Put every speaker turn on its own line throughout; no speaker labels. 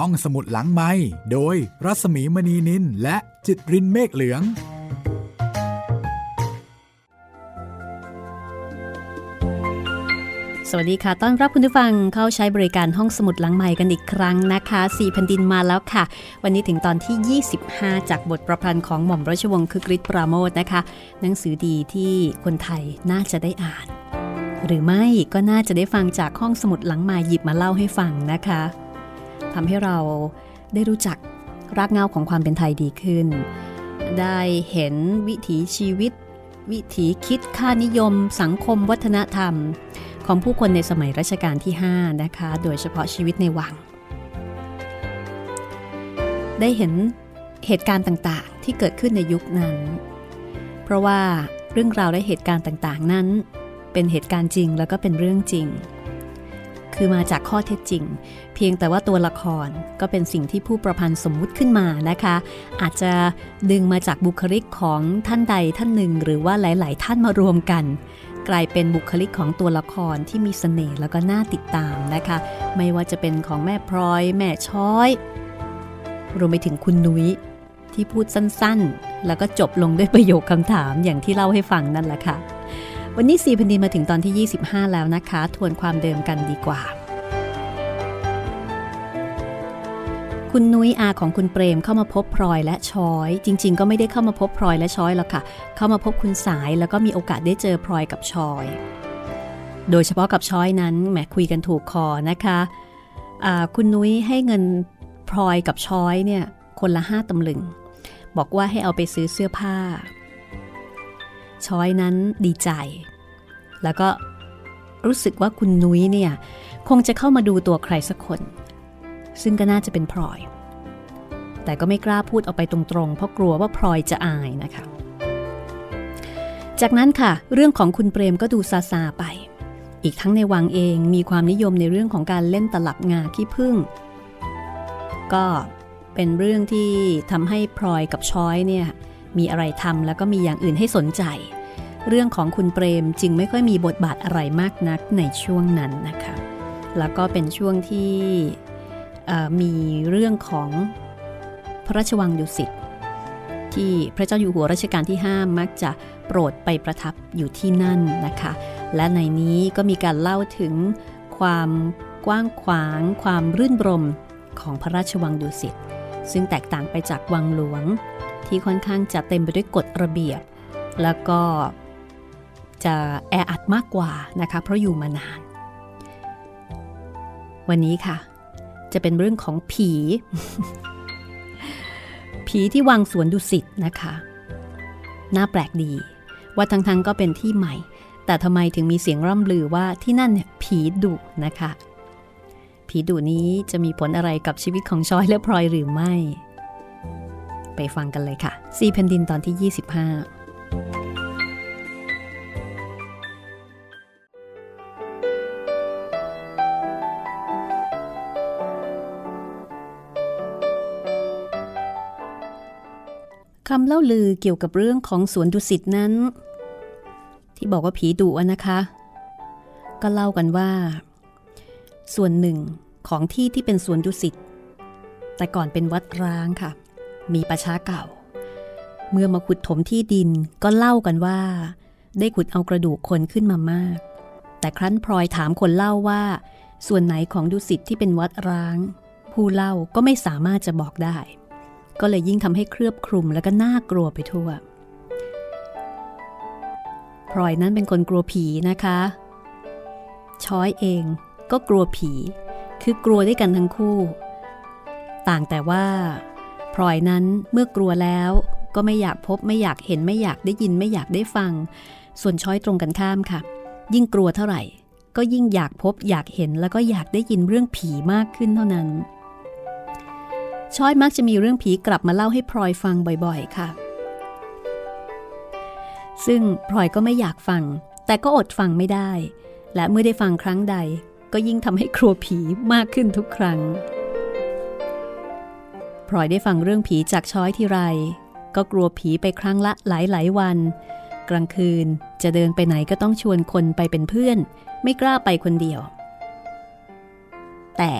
ห้องสมุดหลังไม้โดยรัสมีมณีนินและจิตรินเมฆเหลือง
สวัสดีค่ะ ต้อนรับคุณผู้ฟังเข้าใช้บริการห้องสมุดหลังใหม่กันอีกครั้งนะคะสี่แผ่นดินมาแล้วค่ะ วันนี้ถึงตอนที่ 25 จากบทประพันธ์ของหม่อมราชวงศ์คึกฤทธิ์ปราโมทนะคะ หนังสือดีที่คนไทยน่าจะได้อ่านหรือไม่ก็น่าจะได้ฟังจากห้องสมุดหลังใหม่หยิบมาเล่าให้ฟังนะคะ ทำให้เราได้รู้จักรากเหง้าของความเป็นไทยดีขึ้น ได้เห็นวิถีชีวิต วิถีคิดค่านิยม สังคมวัฒนธรรม ของผู้คนในสมัยรัชกาลที่ 5 นะคะ โดยเฉพาะชีวิตในวัง ได้เห็นเหตุการณ์ต่างๆ ที่เกิดขึ้นในยุคนั้น เพราะว่าเรื่องราวและเหตุการณ์ต่างๆ นั้น เป็นเหตุการณ์จริงแล้วก็เป็นเรื่องจริง คือมาจากข้อเท็จจริง เพียงแต่ว่าตัวละครก็เป็นสิ่งที่ผู้ประพันธ์สมมุติขึ้นมานะคะ อาจจะดึงมาจากบุคลิกของท่านใดท่านหนึ่ง หรือว่าหลาย ๆ ท่านมารวมกัน กลายเป็นบุคลิกของตัวละครที่มีสเสน่ห์แล้วก็น่าติดตามนะคะ ไม่ว่าจะเป็นของแม่พลอย แม่ช้อย รวมไปถึงคุณนุ้ยที่พูดสั้น ๆ แล้วก็จบลงด้วยประโยคคำถามอย่างที่เล่าให้ฟังนั่นแหละค่ะ วันนี้สีพันดินมาถึงตอนที่ 25 แล้วนะคะ ทวนความเดิมกันดีกว่า คุณนุ้ยอาของคุณเปรมเข้ามาพบพลอยและช้อย จริง ๆ ก็ไม่ได้เข้ามาพบพลอยและช้อยหรอกค่ะ เข้ามาพบคุณสายแล้วก็มีโอกาสได้เจอพลอยกับช้อย โดยเฉพาะกับช้อยนั้นแหมคุยกันถูกคอนะคะะคุณนุ้ยให้เงินพลอยกับช้อยเนี่ยคนละห้าตำลึง บอกว่าให้เอาไปซื้อเสื้อผ้า ช้อยนั้นดีใจ แล้วก็รู้สึกว่าคุณนุ้ยเนี่ย คงจะเข้ามาดูตัวใครสักคน ซึ่งก็น่าจะเป็นพลอย แต่ก็ไม่กล้าพูดออกไปตรงๆ เพราะกลัวว่าพลอยจะอายนะคะ จากนั้นค่ะ เรื่องของคุณเปรมก็ดูซาซาไป อีกทั้งในวังเองมีความนิยมในเรื่องของการเล่นตลับงาขี้ผึ้งก็เป็นเรื่องที่ทำให้พลอยกับช้อยเนี่ย มีอะไรทำแล้วก็มีอย่างอื่นให้สนใจ เรื่องของคุณเปรมจึงไม่ค่อยมีบทบาทอะไรมากนักในช่วงนั้นนะคะ แล้วก็เป็นช่วงที่มีเรื่องของพระราชวังดุสิตที่พระเจ้าอยู่หัวรัชกาลที่ 5 มักจะโปรดไปประทับอยู่ที่นั่นนะคะ และในนี้ก็มีการเล่าถึงความกว้างขวาง ความรื่นรมของพระราชวังดุสิตซึ่งแตกต่างไปจากวังหลวง ที่ค่อนข้างจะเต็มไปด้วยกฎระเบียบ แล้วก็จะแออัดมากกว่านะคะ เพราะอยู่มานาน วันนี้ค่ะ จะเป็นเรื่องของผี ผีที่วังสวนดุสิตนะคะ น่าแปลกดี ว่าทั้งๆก็เป็นที่ใหม่ แต่ทำไมถึงมีเสียงร่ำลือว่าที่นั่นเนี่ยผีดุนะคะ ผีดุนี้จะมีผลอะไรกับชีวิตของชอยและพลอยหรือไม่ ไปฟังกันเลยค่ะซีแผ่นดินตอนที่ 25คำเล่าลือเกี่ยวกับเรื่องของสวนดุสิตนั้น ที่บอกว่าผีดุนะคะ ก็เล่ากันว่า ส่วนหนึ่งของที่ที่เป็นสวนดุสิตแต่ก่อนเป็นวัดร้างค่ะ มีประชาเก่า เมื่อมาขุดถมที่ดินก็เล่ากันว่า ได้ขุดเอากระดูกคนขึ้นมามาก แต่ครั้นพลอยถามคนเล่าว่า ส่วนไหนของดุสิตที่เป็นวัดร้าง ผู้เล่าก็ไม่สามารถจะบอกได้ ก็เลยยิ่งทำให้เครือบคลุมแล้วก็น่ากลัวไปทั่วพลอยนั้นเป็นคนกลัวผีนะคะ ช้อยเองก็กลัวผี คือกลัวด้วยกันทั้งคู่ ต่างแต่ว่า พลอยนั้นเมื่อกลัวแล้วก็ไม่อยากพบไม่อยากเห็นไม่อยากได้ยินไม่อยากได้ฟัง ส่วนช้อยตรงกันข้ามค่ะ ยิ่งกลัวเท่าไหร่ ก็ยิ่งอยากพบอยากเห็นแล้วก็อยากได้ยินเรื่องผีมากขึ้นเท่านั้น ช้อยมักจะมีเรื่องผีกลับมาเล่าให้พลอยฟังบ่อยๆ ค่ะ ซึ่งพลอยก็ไม่อยากฟัง แต่ก็อดฟังไม่ได้ และเมื่อได้ฟังครั้งใด ก็ยิ่งทำให้กลัวผีมากขึ้นทุกครั้ง พลอยได้ฟังเรื่องผีจากช้อยที่ไร ก็กลัวผีไปครั้งละหลายๆวัน กลางคืนจะเดินไปไหนก็ต้องชวนคนไปเป็นเพื่อน ไม่กล้าไปคนเดียว แต่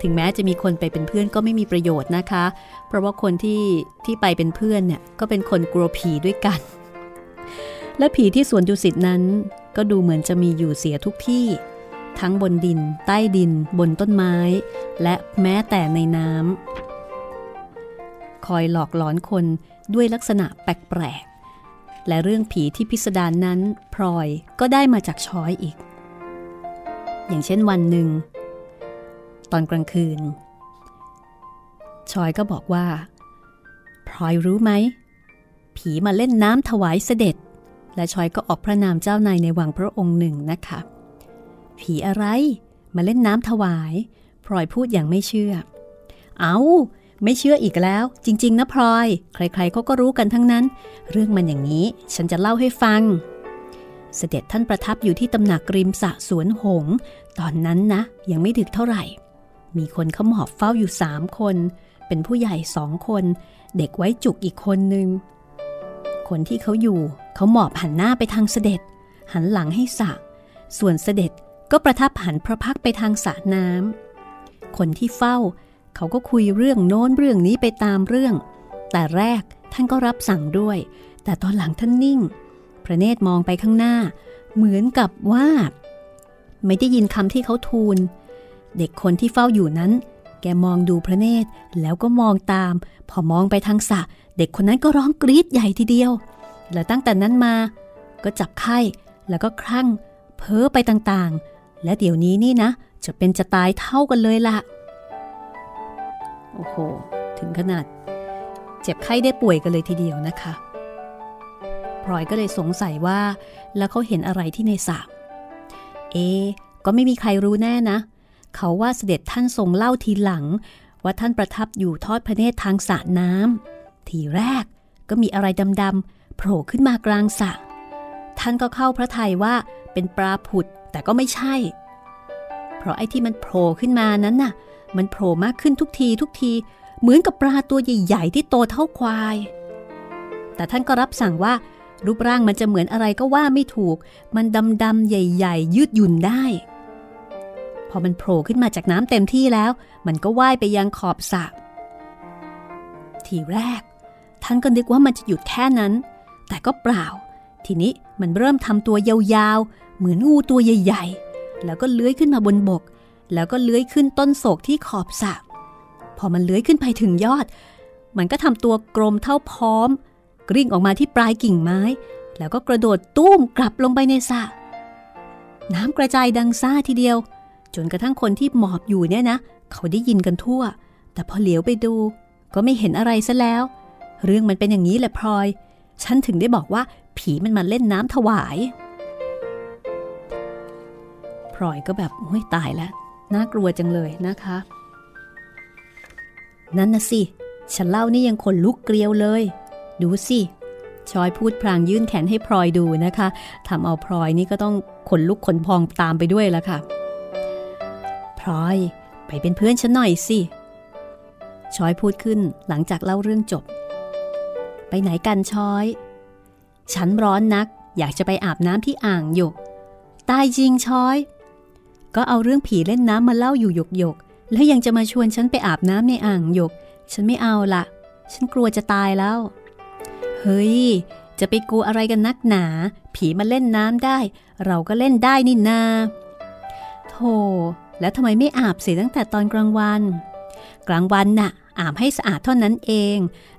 ถึงแม้จะมีคนไปเป็นเพื่อนก็ไม่มีประโยชน์นะคะ เพราะว่าคนที่ที่ไปเป็นเพื่อนเนี่ยก็เป็นคนกลัวผีด้วยกัน และผีที่สวนดุสิตนั้น ก็ดูเหมือนจะมีอยู่เสียทุกที่ ทั้งบนดิน ใต้ดิน บนต้นไม้ และแม้แต่ในน้ำ คอยหลอกหลอนคนด้วยลักษณะแปลกๆ และเรื่องผีที่พิสดารนนั้นพลอยก็ได้มาจากช้อยอีก อย่างเช่นวันหนึ่ง ตอนกลางคืน ชอยก็บอกว่าพลอยรู้ไหม ผีมาเล่นน้ำถวายเสด็จ และชอยก็ออกพระนามเจ้านายในวังพระองค์หนึ่งนะคะ ผีอะไรมาเล่นน้ำถวายพลอยพูดอย่างไม่เชื่อ เอา ไม่เชื่ออีกแล้ว จริง ๆ นะพลอย ใครๆเขาก็รู้กันทั้งนั้น เรื่องมันอย่างนี้ ฉันจะเล่าให้ฟัง เสด็จท่านประทับอยู่ที่ตำหนักริมสะสวนหง ตอนนั้นนะ ยังไม่ดึกเท่าไหร่ มีคนเขาหมอบเฝ้าอยู่สามคน เป็นผู้ใหญ่สองคน เด็กไว้จุกอีกคนหนึ่งคนที่เขาอยู่ เขาหมอบหันหน้าไปทางเสด็จ หันหลังให้สระส่วนเสด็จก็ประทับหันพระพักไปทางสระน้ำคนที่เฝ้า เขาก็คุยเรื่องโน้นเรื่องนี้ไปตามเรื่อง แต่แรกท่านก็รับสั่งด้วย แต่ตอนหลังท่านนิ่ง พระเนตรมองไปข้างหน้า เหมือนกับว่า ไม่ได้ยินคำที่เขาทูล เด็กคนที่เฝ้าอยู่นั้น แกมองดูพระเนตรแล้วก็มองตาม พอมองไปทางสระเด็กคนนั้นก็ร้องกรี๊ดใหญ่ทีเดียว และตั้งแต่นั้นมา ก็จับไข้แล้วก็คลั่ง เพ้อไปต่างๆ และเดี๋ยวนี้นี่นะ จะเป็นจะตายเท่ากันเลยละ่ะ โอ้โห ถึงขนาด เจ็บไข้ได้ป่วยกันเลยทีเดียวนะคะพลอยก็เลยสงสัยว่า แล้วเขาเห็นอะไรที่ในสระเอ ก็ไม่มีใครรู้แน่นะ เขาว่าเสด็จท่านทรงเล่าทีหลัง ว่าท่านประทับอยู่ทอดพระเนตรทางสระน้ำทีแรกก็มีอะไรดำๆโผล่ขึ้นมากลางสระท่านก็เข้าพระทัยว่าเป็นปลาผุดแต่ก็ไม่ใช่ เพราะไอ้ที่มันโผล่ขึ้นมานั้นน่ะ มันโผล่มากขึ้นทุกทีทุกที เหมือนกับปลาตัวใหญ่ๆที่โตเท่าควาย แต่ท่านก็รับสั่งว่า รูปร่างมันจะเหมือนอะไรก็ว่าไม่ถูก มันดำๆใหญ่ๆ ยืดหยุ่นได้ พอมันโผล่ขึ้นมาจากน้ำเต็มที่แล้ว มันก็ว่ายไปยังขอบสระทีแรก ท่านก็นึกว่ามันจะหยุดแค่นั้น แต่ก็เปล่า ทีนี้มันเริ่มทำตัวยาวๆ เหมือนงูตัวใหญ่ ๆ แล้วก็เลื้อยขึ้นมาบนบก แล้วก็เลื้อยขึ้นต้นโศกที่ขอบสระพอมันเลื้อยขึ้นไปถึงยอด มันก็ทำตัวกลมเท่าพร้อม กริ่งออกมาที่ปลายกิ่งไม้ แล้วก็กระโดดตุ้มกลับลงไปในสระน้ำกระจายดังซ่าทีเดียว จนกระทั่งคนที่หมอบอยู่เนี่ยนะ เขาได้ยินกันทั่ว แต่พอเหลียวไปดู ก็ไม่เห็นอะไรซะแล้ว เรื่องมันเป็นอย่างนี้แหละพลอย ฉันถึงได้บอกว่าผีมันมาเล่นน้ำถวายพลอยก็แบบโอ้ยตายแล้ว น่ากลัวจังเลยนะคะ นั่นนะสิ ฉันเล่านี่ยังขนลุกเกลียวเลย ดูสิชอยพูดพลางยื่นแขนให้พลอยดูนะคะทำเอาพลอยนี่ก็ต้องขนลุกขนพองตามไปด้วยแล้วค่ะพลอยไปเป็นเพื่อนฉันหน่อยสิชอยพูดขึ้นหลังจากเล่าเรื่องจบ ไปไหนกันชอย ฉันร้อนนัก อยากจะไปอาบน้ำที่อ่างหยก ตายจริงชอย ก็เอาเรื่องผีเล่นน้ำมาเล่าอยู่หยกหยกแล้วยังจะมาชวนฉันไปอาบน้ำในอ่างหยก ฉันไม่เอาละฉันกลัวจะตายแล้ว เฮ้ย จะไปกลัวอะไรกันนักหนา ผีมาเล่นน้ำได้ เราก็เล่นได้นี่นาโธ่แล้วทำไมไม่อาบเสียตั้งแต่ตอนกลางวัน กลางวันน่ะ อาบให้สะอาดเท่านั้นเอง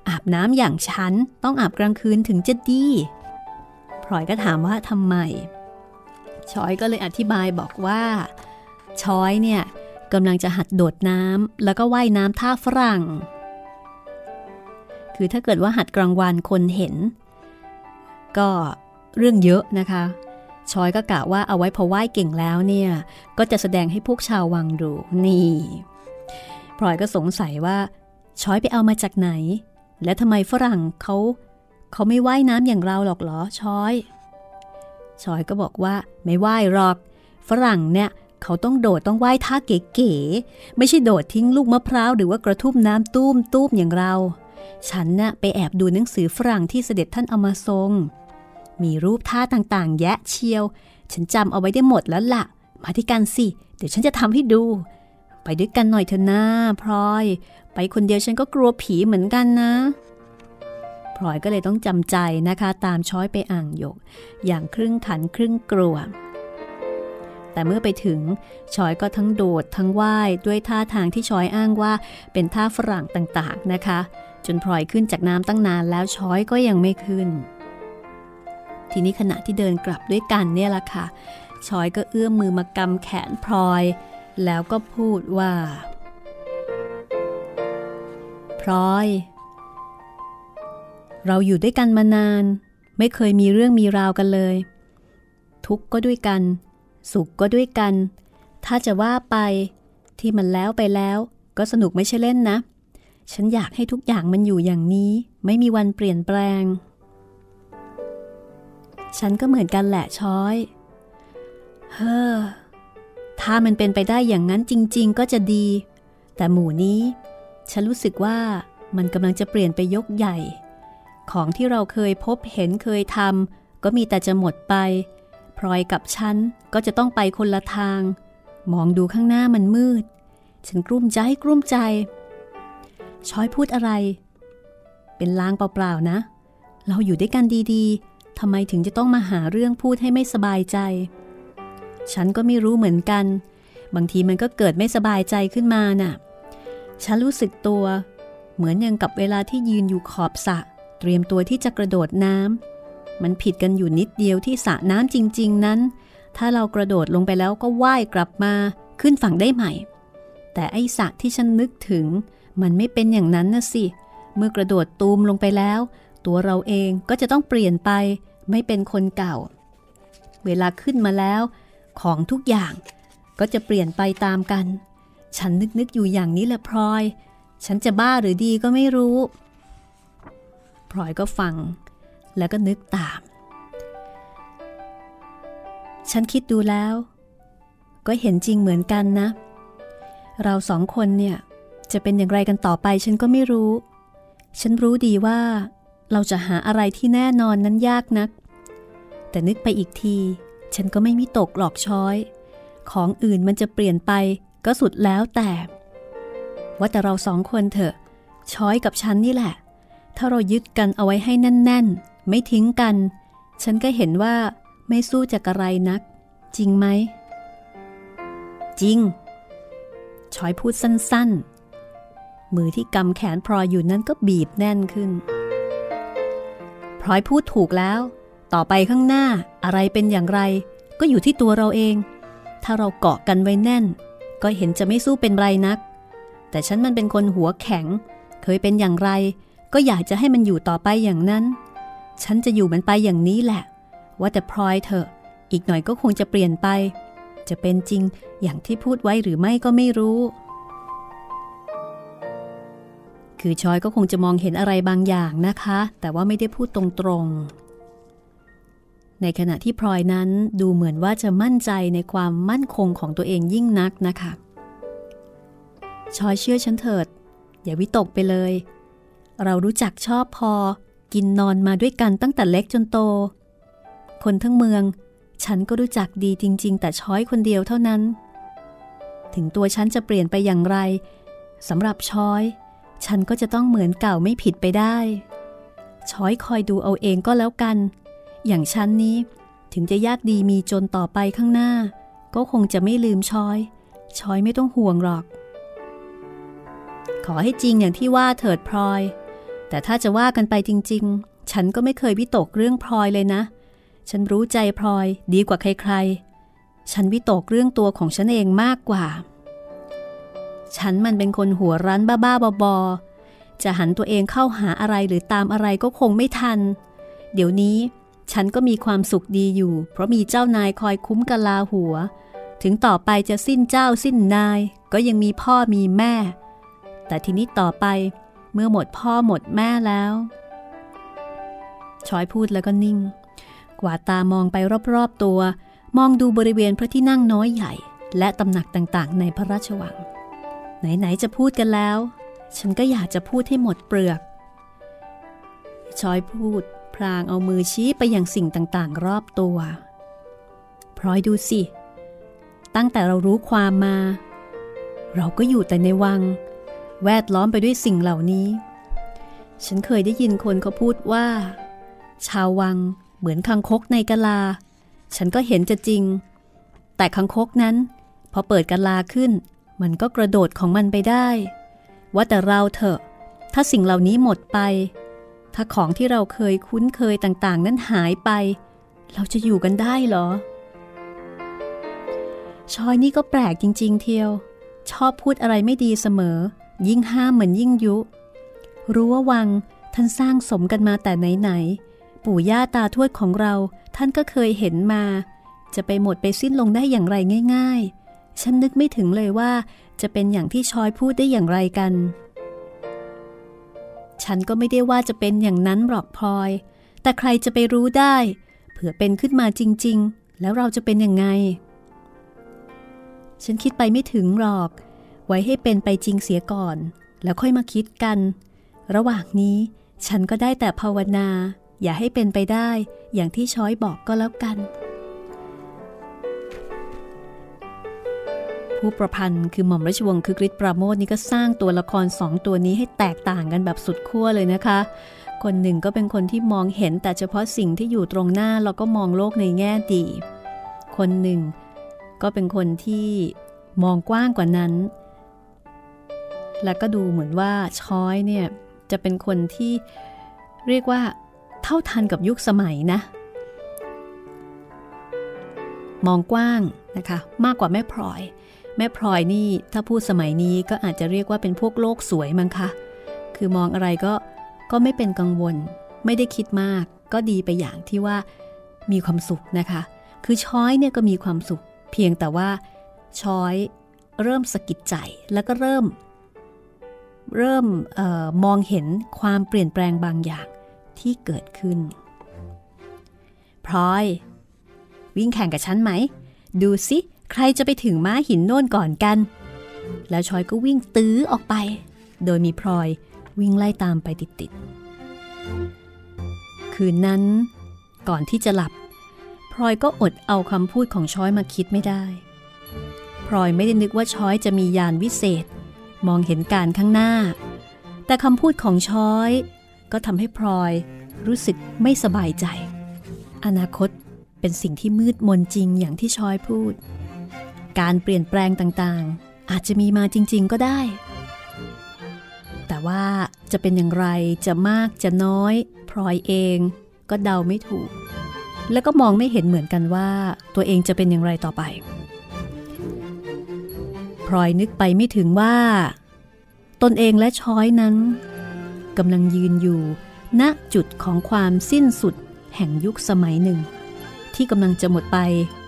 อาบน้ำอย่างฉันต้องอาบกลางคืนถึงจะดีพลอยก็ถามว่าทำไม ชอยก็เลยอธิบายบอกว่าชอยเนี่ยกำลังจะหัดโดดน้ำแล้วก็ว่ายน้ำท่าฝรั่ง คือถ้าเกิดว่าหัดกลางวันคนเห็น ก็เรื่องเยอะนะคะชอยก็กะว่าเอาไว้พอไหว้เก่งแล้วเนี่ย ก็จะแสดงให้พวกชาววังดูนี่พลอยก็สงสัยว่าชอยไปเอามาจากไหน และทำไมฝรั่งเขาเขาไม่ว่ายน้ำอย่างเราหรอกเหรอชอย ชอยก็บอกว่าไม่ว่ายหรอก ฝรั่งเนี่ยเขาต้องโดดต้องว่ายท่าเก๋ๆ ไม่ใช่โดดทิ้งลูกมะพร้าวหรือว่ากระทุ่มน้ำตุ้มตุ้มอย่างเรา ฉันนะ่ะไปแอบดูหนังสือฝรั่งที่เสด็จท่านเอามาทรง มีรูปท่าต่างๆ แยะเชียว ฉันจำเอาไว้ได้หมดแล้วละ่ะ มาที่กันสิ เดี๋ยวฉันจะทำให้ดู ไปด้วยกันหน่อยเถอะนะพลอย ไปคนเดียวฉันก็กลัวผีเหมือนกันนะ พลอยก็เลยต้องจำใจนะคะ ตามช้อยไปอ่างหยก อย่างครึ่งขันครึ่งกลัว แต่เมื่อไปถึงช้อยก็ทั้งโดดทั้งว่ายด้วยท่าทางที่ช้อยอ้างว่าเป็นท่าฝรั่งต่างๆนะคะ จนพลอยขึ้นจากน้ำตั้งนานแล้วช้อยก็ยังไม่ขึ้น ทีนี้ขณะที่เดินกลับด้วยกันเนี่ยละค่ะชอยก็เอื้อมมือมากำแขนพลอย แล้วก็พูดว่า พลอย เราอยู่ด้วยกันมานาน ไม่เคยมีเรื่องมีราวกันเลย ทุกข์ก็ด้วยกัน สุขก็ด้วยกัน ถ้าจะว่าไป ที่มันแล้วไปแล้ว ก็สนุกไม่ใช่เล่นนะ ฉันอยากให้ทุกอย่างมันอยู่อย่างนี้ ไม่มีวันเปลี่ยนแปลง ฉันก็เหมือนกันแหละช้อย เฮ้อถ้ามันเป็นไปได้อย่างนั้นจริง ๆ ก็จะดี แต่หมู่นี้ ฉันรู้สึกว่ามันกำลังจะเปลี่ยนไปยกใหญ่ ของที่เราเคยพบเห็นเคยทำก็มีแต่จะหมดไป พลอยกับฉันก็จะต้องไปคนละทาง มองดูข้างหน้ามันมืด ฉันกลุ้มใจกลุ้มใจ ช้อยพูดอะไร เป็นลางเปล่าๆนะ เราอยู่ด้วยกันดีๆทำไมถึงจะต้องมาหาเรื่องพูดให้ไม่สบายใจ ฉันก็ไม่รู้เหมือนกัน บางทีมันก็เกิดไม่สบายใจขึ้นมาน่ะ ฉันรู้สึกตัวเหมือนอย่างกับเวลาที่ยืนอยู่ขอบสระ เตรียมตัวที่จะกระโดดน้ำมันผิดกันอยู่นิดเดียวที่สระน้ำจริง ๆ นั้น ถ้าเรากระโดดลงไปแล้วก็ว่ายกลับมาขึ้นฝั่งได้ใหม่ แต่ไอ้สระที่ฉันนึกถึง มันไม่เป็นอย่างนั้นนะสิ เมื่อกระโดดตูมลงไปแล้ว ตัวเราเองก็จะต้องเปลี่ยนไป ไม่เป็นคนเก่า เวลาขึ้นมาแล้ว ของทุกอย่างก็จะเปลี่ยนไปตามกัน ฉันนึกนึกอยู่อย่างนี้แหละพลอย ฉันจะบ้าหรือดีก็ไม่รู้ พลอยก็ฟังแล้วก็นึกตาม ฉันคิดดูแล้ว ก็เห็นจริงเหมือนกันนะ เราสองคนเนี่ย จะเป็นอย่างไรกันต่อไปฉันก็ไม่รู้ ฉันรู้ดีว่า เราจะหาอะไรที่แน่นอนนั้นยากนัก แต่นึกไปอีกที ฉันก็ไม่มีตกหลอกช้อย ของอื่นมันจะเปลี่ยนไปก็สุดแล้วแต่ ว่าแต่เราสองคนเถอะช้อยกับฉันนี่แหละ ถ้าเรายึดกันเอาไว้ให้แน่น ๆ ไม่ทิ้งกัน ฉันก็เห็นว่าไม่สู้จากอะไรนัก จริงไหม จริง ชอยพูดสั้น ๆ มือที่กำแขนพลอยอยู่นั้นก็บีบแน่นขึ้นพลอยพูดถูกแล้ว ต่อไปข้างหน้าอะไรเป็นอย่างไร ก็อยู่ที่ตัวเราเอง ถ้าเราเกาะกันไว้แน่น ก็เห็นจะไม่สู้เป็นไรนัก แต่ฉันมันเป็นคนหัวแข็ง เคยเป็นอย่างไร ก็อยากจะให้มันอยู่ต่อไปอย่างนั้น ฉันจะอยู่มันไปอย่างนี้แหละ ว่าแต่พลอยเถอะ อีกหน่อยก็คงจะเปลี่ยนไป จะเป็นจริงอย่างที่พูดไว้หรือไม่ก็ไม่รู้ คือชอยก็คงจะมองเห็นอะไรบางอย่างนะคะ แต่ว่าไม่ได้พูดตรงๆ ในขณะที่พลอยนั้นดูเหมือนว่าจะมั่นใจในความมั่นคงของตัวเองยิ่งนักนะคะ ชอยเชื่อฉันเถิด อย่าวิตกไปเลย เรารู้จักชอบพอ กินนอนมาด้วยกันตั้งแต่เล็กจนโต คนทั้งเมือง ฉันก็รู้จักดีจริง ๆ แต่ช้อยคนเดียวเท่านั้น ถึงตัวฉันจะเปลี่ยนไปอย่างไรสำหรับช้อย ฉันก็จะต้องเหมือนเก่าไม่ผิดไปได้ ช้อยคอยดูเอาเองก็แล้วกัน อย่างฉันนี้ถึงจะยากดีมีจนต่อไปข้างหน้า ก็คงจะไม่ลืมช้อย ช้อยไม่ต้องห่วงหรอก ขอให้จริงอย่างที่ว่าเถิดพลอย แต่ถ้าจะว่ากันไปจริง ๆ ฉันก็ไม่เคยวิตกเรื่องพลอยเลยนะ ฉันรู้ใจพลอยดีกว่าใคร ๆ ฉันวิตกเรื่องตัวของฉันเองมากกว่า ฉันมันเป็นคนหัวรั้นบ้าๆบอๆจะหันตัวเองเข้าหาอะไรหรือตามอะไรก็คงไม่ทัน เดี๋ยวนี้ฉันก็มีความสุขดีอยู่ เพราะมีเจ้านายคอยคุ้มกะลาหัว ถึงต่อไปจะสิ้นเจ้าสิ้นนาย ก็ยังมีพ่อมีแม่ แต่ทีนี้ต่อไป เมื่อหมดพ่อหมดแม่แล้วชอยพูดแล้วก็นิ่ง กวาดตามองไปรอบๆตัว มองดูบริเวณพระที่นั่งน้อยใหญ่ และตำหนักต่างๆ ในพระราชวัง ไหนๆจะพูดกันแล้ว ฉันก็อยากจะพูดให้หมดเปลือกชอยพูดพลางเอามือชี้ไปยังสิ่งต่างๆ รอบตัวพลอยดูสิ ตั้งแต่เรารู้ความมา เราก็อยู่แต่ในวัง แวดล้อมไปด้วยสิ่งเหล่านี้ ฉันเคยได้ยินคนเขาพูดว่า ชาววังเหมือนคังคกในกะลา ฉันก็เห็นจะจริง แต่คังคกนั้น พอเปิดกะลาขึ้น มันก็กระโดดของมันไปได้ ว่าแต่เราเถอะ ถ้าสิ่งเหล่านี้หมดไป ถ้าของที่เราเคยคุ้นเคยต่างๆ นั้นหายไป เราจะอยู่กันได้เหรอ ชอยนี่ก็แปลกจริง ๆ เทียว ชอบพูดอะไรไม่ดีเสมอ ยิ่งห้ามเหมือนยิ่งยุ รู้ว่าวังท่านสร้างสมกันมาแต่ไหนๆปู่ย่าตาทวดของเราท่านก็เคยเห็นมา จะไปหมดไปสิ้นลงได้อย่างไรง่าย ๆ ฉันนึกไม่ถึงเลยว่า จะเป็นอย่างที่ชอยพูดได้อย่างไรกัน ฉันก็ไม่ได้ว่าจะเป็นอย่างนั้นหรอกพลอย แต่ใครจะไปรู้ได้ เผื่อเป็นขึ้นมาจริง ๆ แล้วเราจะเป็นยังไง ฉันคิดไปไม่ถึงหรอก ไว้ให้เป็นไปจริงเสียก่อน แล้วค่อยมาคิดกัน ระหว่างนี้ฉันก็ได้แต่ภาวนา อย่าให้เป็นไปได้อย่างที่ช้อยบอกก็แล้วกัน ผู้ประพันธ์คือหม่อมราชวงศ์คือกริชปราโมทนี่ก็สร้างตัวละครสองตัวนี้ให้แตกต่างกันแบบสุดขั้วเลยนะคะ คนหนึ่งก็เป็นคนที่มองเห็นแต่เฉพาะสิ่งที่อยู่ตรงหน้าแล้วก็มองโลกในแง่ดี คนหนึ่งก็เป็นคนที่มองกว้างกว่านั้น และก็ดูเหมือนว่าช้อยเนี่ยจะเป็นคนที่เรียกว่าเท่าทันกับยุคสมัยนะ มองกว้างนะคะ มากกว่าแม่พลอย แม่พลอยนี่ถ้าพูดสมัยนี้ก็อาจจะเรียกว่าเป็นพวกโลกสวยมั้งคะ คือมองอะไรก็ก็ไม่เป็นกังวล ไม่ได้คิดมาก ก็ดีไปอย่างที่ว่ามีความสุขนะคะ คือช้อยเนี่ยก็มีความสุข เพียงแต่ว่าช้อยเริ่มสะกิดใจแล้วก็เริ่ม เริ่มออมองเห็นความเปลี่ยนแปลงบางอย่างที่เกิดขึ้น พลอย วิ่งแข่งกับฉันไหม ดูสิ ใครจะไปถึงม้าหินโน่นก่อนกัน แล้วช้อยก็วิ่งตื้อออกไป โดยมีพลอยวิ่งไล่ตามไปติดๆ คืนนั้นก่อนที่จะหลับ พลอยก็อดเอาคำพูดของช้อยมาคิดไม่ได้ พลอยไม่ได้นึกว่าช้อยจะมีญาณวิเศษ มองเห็นการข้างหน้า แต่คำพูดของช้อย ก็ทำให้พลอยรู้สึกไม่สบายใจ อนาคตเป็นสิ่งที่มืดมนจริงอย่างที่ช้อยพูด การเปลี่ยนแปลงต่างๆ อาจจะมีมาจริง ๆ ก็ได้ แต่ว่าจะเป็นอย่างไรจะมากจะน้อยพลอยเองก็เดาไม่ถูก และก็มองไม่เห็นเหมือนกันว่าตัวเองจะเป็นอย่างไรต่อไป พลอยนึกไปไม่ถึงว่า ตนเองและช้อยนั้นกำลังยืนอยู่ณจุดของความสิ้นสุดแห่งยุคสมัยหนึ่ง ที่กำลังจะหมดไป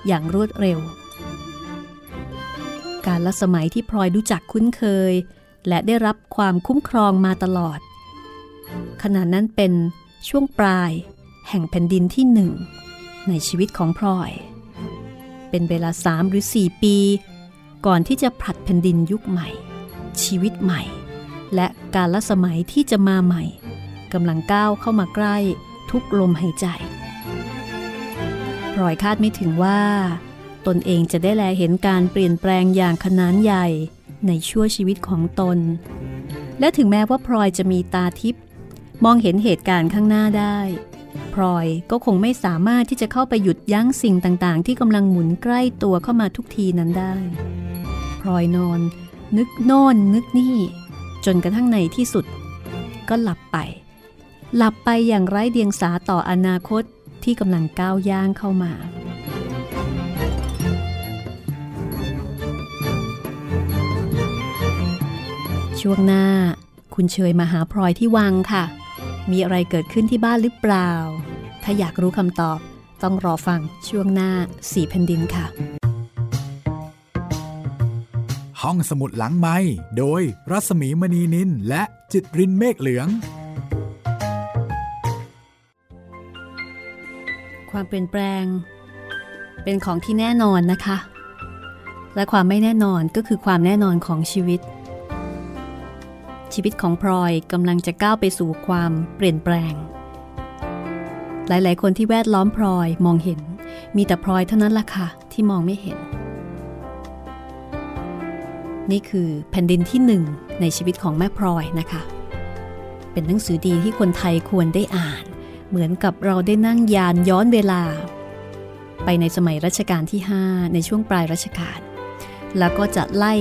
อย่างรวดเร็ว การละสมัยที่พลอยรู้จักคุ้นเคย และได้รับความคุ้มครองมาตลอด ขณะนั้นเป็นช่วงปลายแห่งแผ่นดินที่หนึ่งในชีวิตของพลอย เป็นเวลาสามหรือสี่ปี ก่อนที่จะผลัดแผ่นดินยุคใหม่ ชีวิตใหม่ และการละสมัยที่จะมาใหม่กำลังก้าวเข้ามาใกล้ทุกลมหายใจพลอยคาดไม่ถึงว่า ตนเองจะได้แลเห็นการเปลี่ยนแปลงอย่างขนานใหญ่ในชั่วชีวิตของตน และถึงแม้ว่าพลอยจะมีตาทิพย์มองเห็นเหตุการณ์ข้างหน้าได้ พลอยก็คงไม่สามารถที่จะเข้าไปหยุดยั้งสิ่งต่างๆ ที่กำลังหมุนใกล้ตัวเข้ามาทุกทีนั้นได้ พลอยนอน นึกโน่นนึกนี่ จนกระทั่งในที่สุด ก็หลับไป หลับไปอย่างไร้เดียงสาต่ออนาคตที่กำลังก้าวย่างเข้ามาช่วงหน้า คุณเชยมาหาพลอยที่วังค่ะ มีอะไรเกิดขึ้นที่บ้านหรือเปล่า ถ้าอยากรู้คำตอบ ต้องรอฟังช่วงหน้าสี่แผ่นดินค่ะ
ห้องสมุดหลังไม้โดยรัสมีมณีนินและจิตรินเมฆเหลือง
ความเปลี่ยนแปลง เป็นของที่แน่นอนนะคะ และความไม่แน่นอนก็คือความแน่นอนของชีวิต ชีวิตของพลอยกำลังจะก้าวไปสู่ความเปลี่ยนแปลง หลายๆ คนที่แวดล้อมพลอยมองเห็น มีแต่พลอยเท่านั้นล่ะค่ะที่มองไม่เห็น นี่คือแผ่นดินที่หนึ่งในชีวิตของแม่พลอยนะคะ เป็นหนังสือดีที่คนไทยควรได้อ่าน เหมือนกับเราได้นั่งยานย้อนเวลา ไปในสมัยรัชกาลที่ 5 ในช่วงปลายรัชกาลแล้วก็จะไล่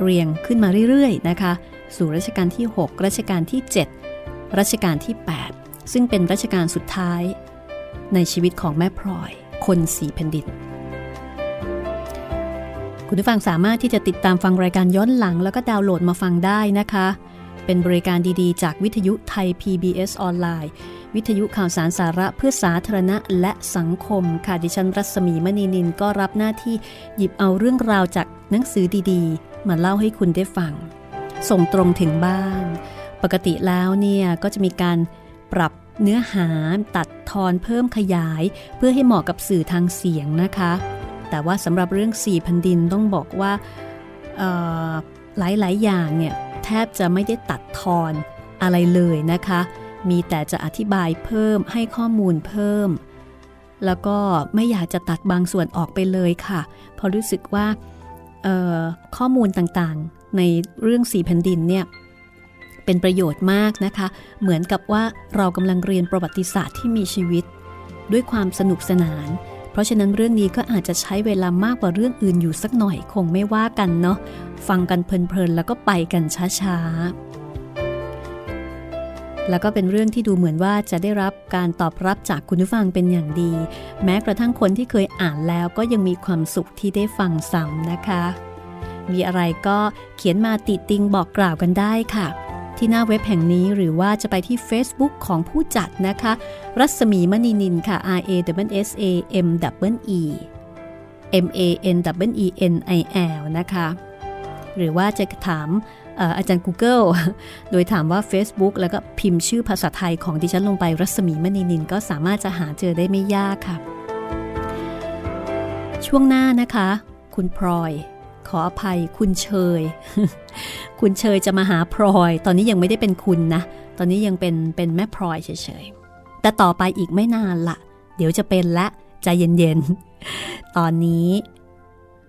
เรียงขึ้นมาเรื่อยๆนะคะ สู่รัชกาลที่ 6 รัชกาลที่ 7 รัชกาลที่ 8 ซึ่งเป็นรัชกาลสุดท้าย ในชีวิตของแม่พลอย คนสีแผ่นดิน คุณผู้ฟังสามารถที่จะติดตามฟังรายการย้อนหลัง แล้วก็ดาวน์โหลดมาฟังได้นะคะ เป็นบริการดีๆ จากวิทยุไทย PBS ออนไลน์ วิทยุข่าวสารสาระเพื่อสาธารณะและสังคม ค่ะ ดิฉันรัศมีมณีนินก็รับหน้าที่หยิบเอาเรื่องราวจากหนังสือดีๆ มาเล่าให้คุณได้ฟัง ส่งตรงถึงบ้าน ปกติแล้วเนี่ยก็จะมีการปรับเนื้อหาตัดทอนเพิ่มขยาย เพื่อให้เหมาะกับสื่อทางเสียงนะคะ แต่ว่าสำหรับเรื่องสี่แผ่นดินต้องบอกว่าหลายๆ อย่างเนี่ยแทบจะไม่ได้ตัดทอนอะไรเลยนะคะ มีแต่จะอธิบายเพิ่มให้ข้อมูลเพิ่ม แล้วก็ไม่อยากจะตัดบางส่วนออกไปเลยค่ะ เพราะรู้สึกว่าข้อมูลต่าง ในเรื่องสีแผ่นดินเนี่ยเป็นประโยชน์มากนะคะ เหมือนกับว่าเรากำลังเรียนประวัติศาสตร์ที่มีชีวิต ด้วยความสนุกสนาน เพราะฉะนั้นเรื่องนี้ก็อาจจะใช้เวลามากกว่าเรื่องอื่นอยู่สักหน่อยคงไม่ว่ากันเนาะฟังกันเพลินๆแล้วก็ไปกันช้าๆแล้วก็เป็นเรื่องที่ดูเหมือนว่าจะได้รับการตอบรับจากคุณผู้ฟังเป็นอย่างดี แม้กระทั่งคนที่เคยอ่านแล้วก็ยังมีความสุขที่ได้ฟังซ้ำนะคะ มีอะไรก็เขียนมาติติงบอกกล่าวกันได้ค่ะ ที่หน้าเว็บแห่งนี้หรือว่าจะไปที่ Facebook ของผู้จัดนะคะ รัศมีมณีนินค่ะ R A W S A M W E M A N W E N I L นะคะ หรือว่าจะถามอาจารย์ Google โดยถามว่า Facebook แล้วก็พิมพ์ชื่อภาษาไทยของดิฉันลงไปรัศมีมณีนินก็สามารถจะหาเจอได้ไม่ยากค่ะ ช่วงหน้านะคะ คุณพลอย ขออภัยคุณเชย คุณเชยจะมาหาพลอย ตอนนี้ยังไม่ได้เป็นคุณนะ ตอนนี้ยังเป็นเป็นแม่พลอยเฉยๆ แต่ต่อไปอีกไม่นานละ เดี๋ยวจะเป็นละใจเย็นๆ ตอนนี้